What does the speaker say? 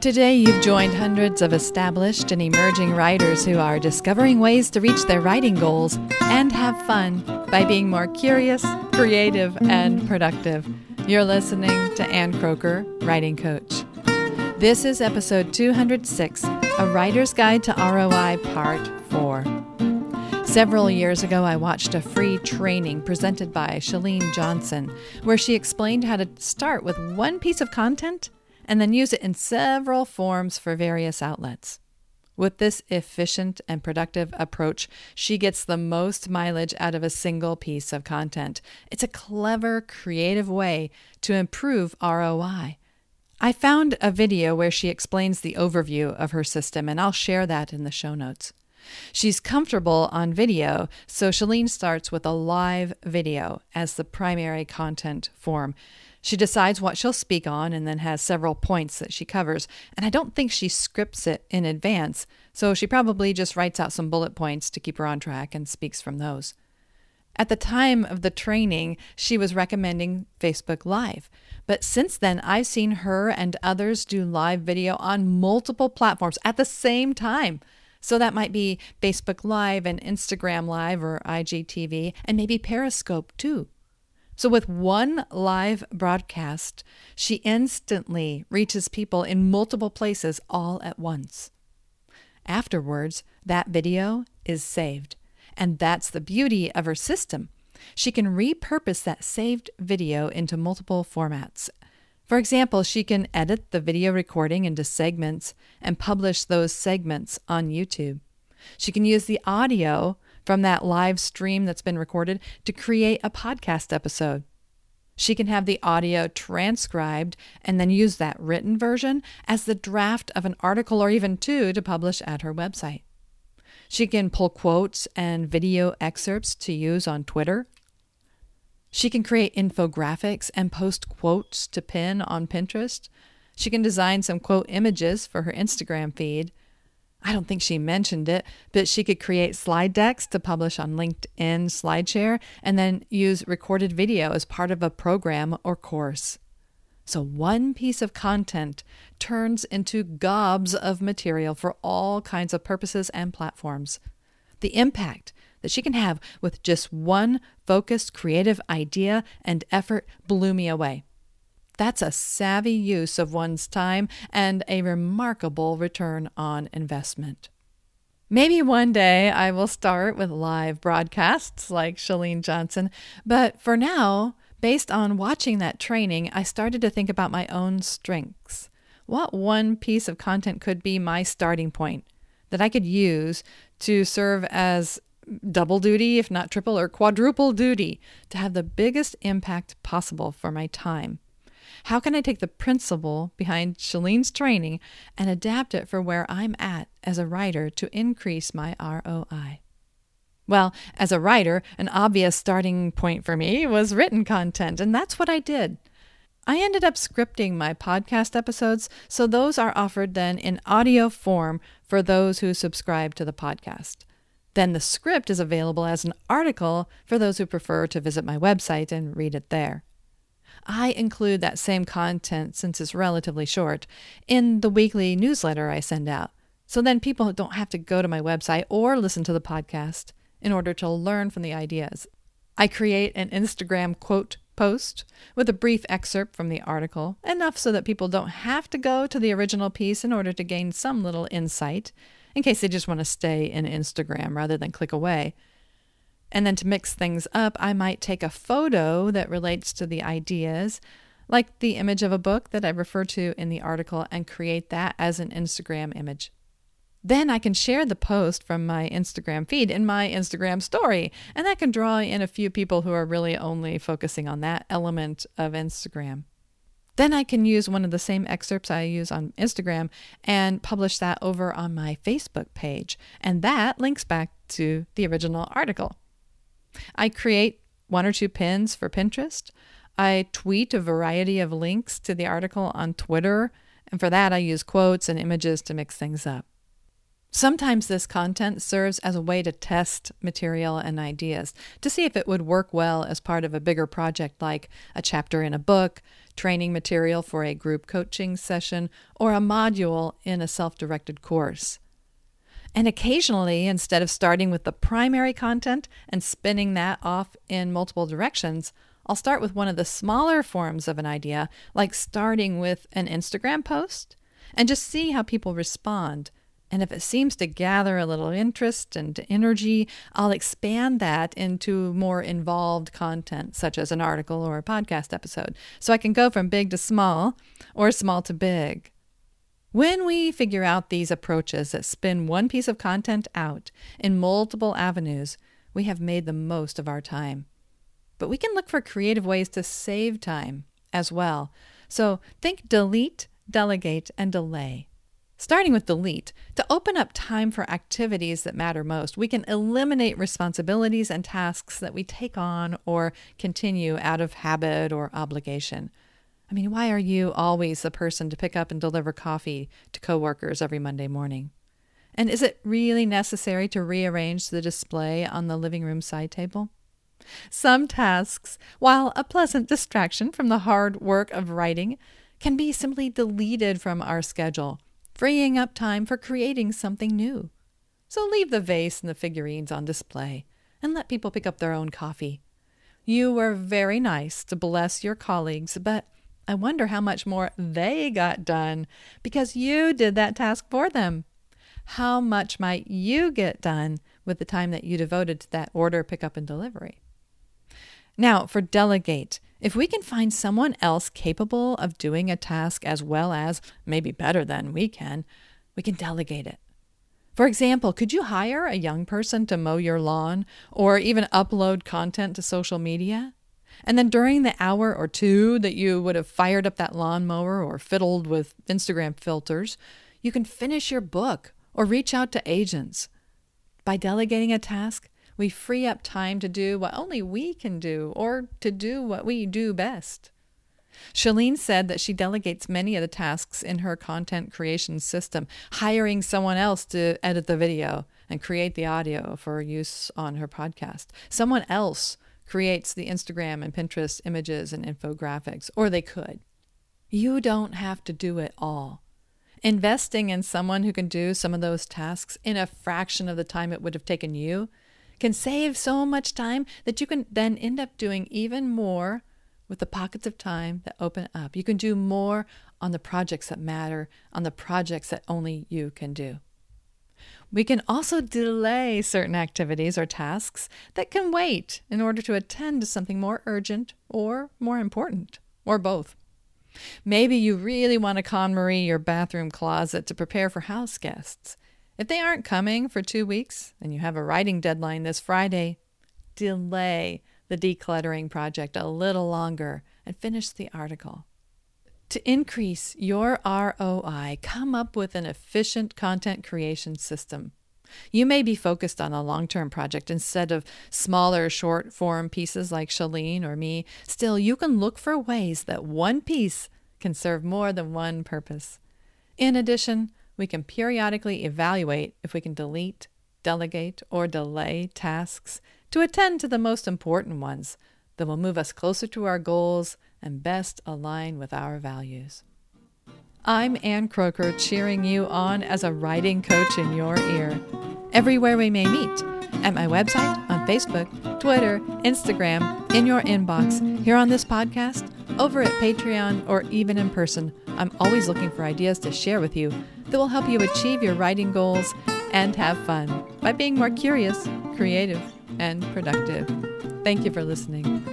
Today, you've joined hundreds of established and emerging writers who are discovering ways to reach their writing goals and have fun by being more curious, creative, and productive. You're listening to Ann Kroeker, Writing Coach. This is episode 206 A Writer's Guide to ROI, Part 4. Several years ago, I watched a free training presented by Chalene Johnson where she explained how to start with one piece of content and then use it in several forms for various outlets. With this efficient and productive approach, she gets the most mileage out of a single piece of content. It's a clever, creative way to improve ROI. I found a video where she explains the overview of her system, and I'll share that in the show notes. She's comfortable on video, so Chalene starts with a live video as the primary content form. She decides what she'll speak on and then has several points that she covers. And I don't think she scripts it in advance, so she probably just writes out some bullet points to keep her on track and speaks from those. At the time of the training, she was recommending Facebook Live. But since then, I've seen her and others do live video on multiple platforms at the same time. So that might be Facebook Live and Instagram Live or IGTV, and maybe Periscope too. So, with one live broadcast, she instantly reaches people in multiple places all at once. Afterwards, that video is saved. And that's the beauty of her system. She can repurpose that saved video into multiple formats. For example, she can edit the video recording into segments and publish those segments on YouTube. She can use the audio from that live stream that's been recorded to create a podcast episode. She can have the audio transcribed and then use that written version as the draft of an article or even two to publish at her website. She can pull quotes and video excerpts to use on Twitter. She can create infographics and post quotes to pin on Pinterest. She can design some quote images for her Instagram feed. I don't think she mentioned it, but she could create slide decks to publish on LinkedIn SlideShare and then use recorded video as part of a program or course. So one piece of content turns into gobs of material for all kinds of purposes and platforms. The impact that she can have with just one focused creative idea and effort blew me away. That's a savvy use of one's time and a remarkable return on investment. Maybe one day I will start with live broadcasts like Chalene Johnson, but for now, based on watching that training, I started to think about my own strengths. What one piece of content could be my starting point that I could use to serve as double duty, if not triple or quadruple duty, to have the biggest impact possible for my time? How can I take the principle behind Chalene's training and adapt it for where I'm at as a writer to increase my ROI? Well, as a writer, an obvious starting point for me was written content, and that's what I did. I ended up scripting my podcast episodes, so those are offered then in audio form for those who subscribe to the podcast. Then the script is available as an article for those who prefer to visit my website and read it there. I include that same content, since it's relatively short, in the weekly newsletter I send out. So then people don't have to go to my website or listen to the podcast in order to learn from the ideas. I create an Instagram quote post with a brief excerpt from the article, enough so that people don't have to go to the original piece in order to gain some little insight, in case they just want to stay in Instagram rather than click away. And then to mix things up, I might take a photo that relates to the ideas, like the image of a book that I refer to in the article, and create that as an Instagram image. Then I can share the post from my Instagram feed in my Instagram story, and that can draw in a few people who are really only focusing on that element of Instagram. Then I can use one of the same excerpts I use on Instagram and publish that over on my Facebook page, and that links back to the original article. I create one or two pins for Pinterest. I tweet a variety of links to the article on Twitter, and for that I use quotes and images to mix things up. Sometimes this content serves as a way to test material and ideas to see if it would work well as part of a bigger project like a chapter in a book, training material for a group coaching session, or a module in a self directed course. And occasionally, instead of starting with the primary content and spinning that off in multiple directions, I'll start with one of the smaller forms of an idea, like starting with an Instagram post, and just see how people respond and if it seems to gather a little interest and energy, I'll expand that into more involved content, such as an article or a podcast episode. So I can go from big to small or small to big. When we figure out these approaches that spin one piece of content out in multiple avenues, we have made the most of our time. But we can look for creative ways to save time as well. So think delete, delegate, and delay. Starting with delete, to open up time for activities that matter most, we can eliminate responsibilities and tasks that we take on or continue out of habit or obligation. I mean, why are you always the person to pick up and deliver coffee to coworkers every Monday morning? And is it really necessary to rearrange the display on the living room side table? Some tasks, while a pleasant distraction from the hard work of writing, can be simply deleted from our schedule freeing up time for creating something new. So leave the vase and the figurines on display and let people pick up their own coffee. You were very nice to bless your colleagues, but I wonder how much more they got done because you did that task for them. How much might you get done with the time that you devoted to that order, pickup, and delivery? Now, for delegate, if we can find someone else capable of doing a task as well as, maybe better than we can, we can delegate it. For example, could you hire a young person to mow your lawn or even upload content to social media? And then during the hour or two that you would have fired up that lawnmower or fiddled with Instagram filters, you can finish your book or reach out to agents. By delegating a task, we free up time to do what only we can do or to do what we do best. Chalene said that she delegates many of the tasks in her content creation system, hiring someone else to edit the video and create the audio for use on her podcast. Someone else creates the Instagram and Pinterest images and infographics, or they could. You don't have to do it all. Investing in someone who can do some of those tasks in a fraction of the time it would have taken you can save so much time that you can then end up doing even more with the pockets of time that open up. You can do more on the projects that matter, on the projects that only you can do. We can also delay certain activities or tasks that can wait in order to attend to something more urgent or more important, or both. Maybe you really want to KonMari your bathroom closet to prepare for house guests. If they aren't coming for two weeks and you have a writing deadline this Friday, delay the decluttering project a little longer and finish the article. To increase your ROI, come up with an efficient content creation system. You may be focused on a long term project instead of smaller short form pieces like Chalene or me. Still, you can look for ways that one piece can serve more than one purpose. In addition, we can periodically evaluate if we can delete, delegate, or delay tasks to attend to the most important ones that will move us closer to our goals and best align with our values. I'm Ann Kroeker, cheering you on as a writing coach in your ear. Everywhere we may meet at my website, on Facebook, Twitter, Instagram, in your inbox, here on this podcast, over at Patreon, or even in person. I'm always looking for ideas to share with you that will help you achieve your writing goals and have fun by being more curious, creative, and productive. Thank you for listening.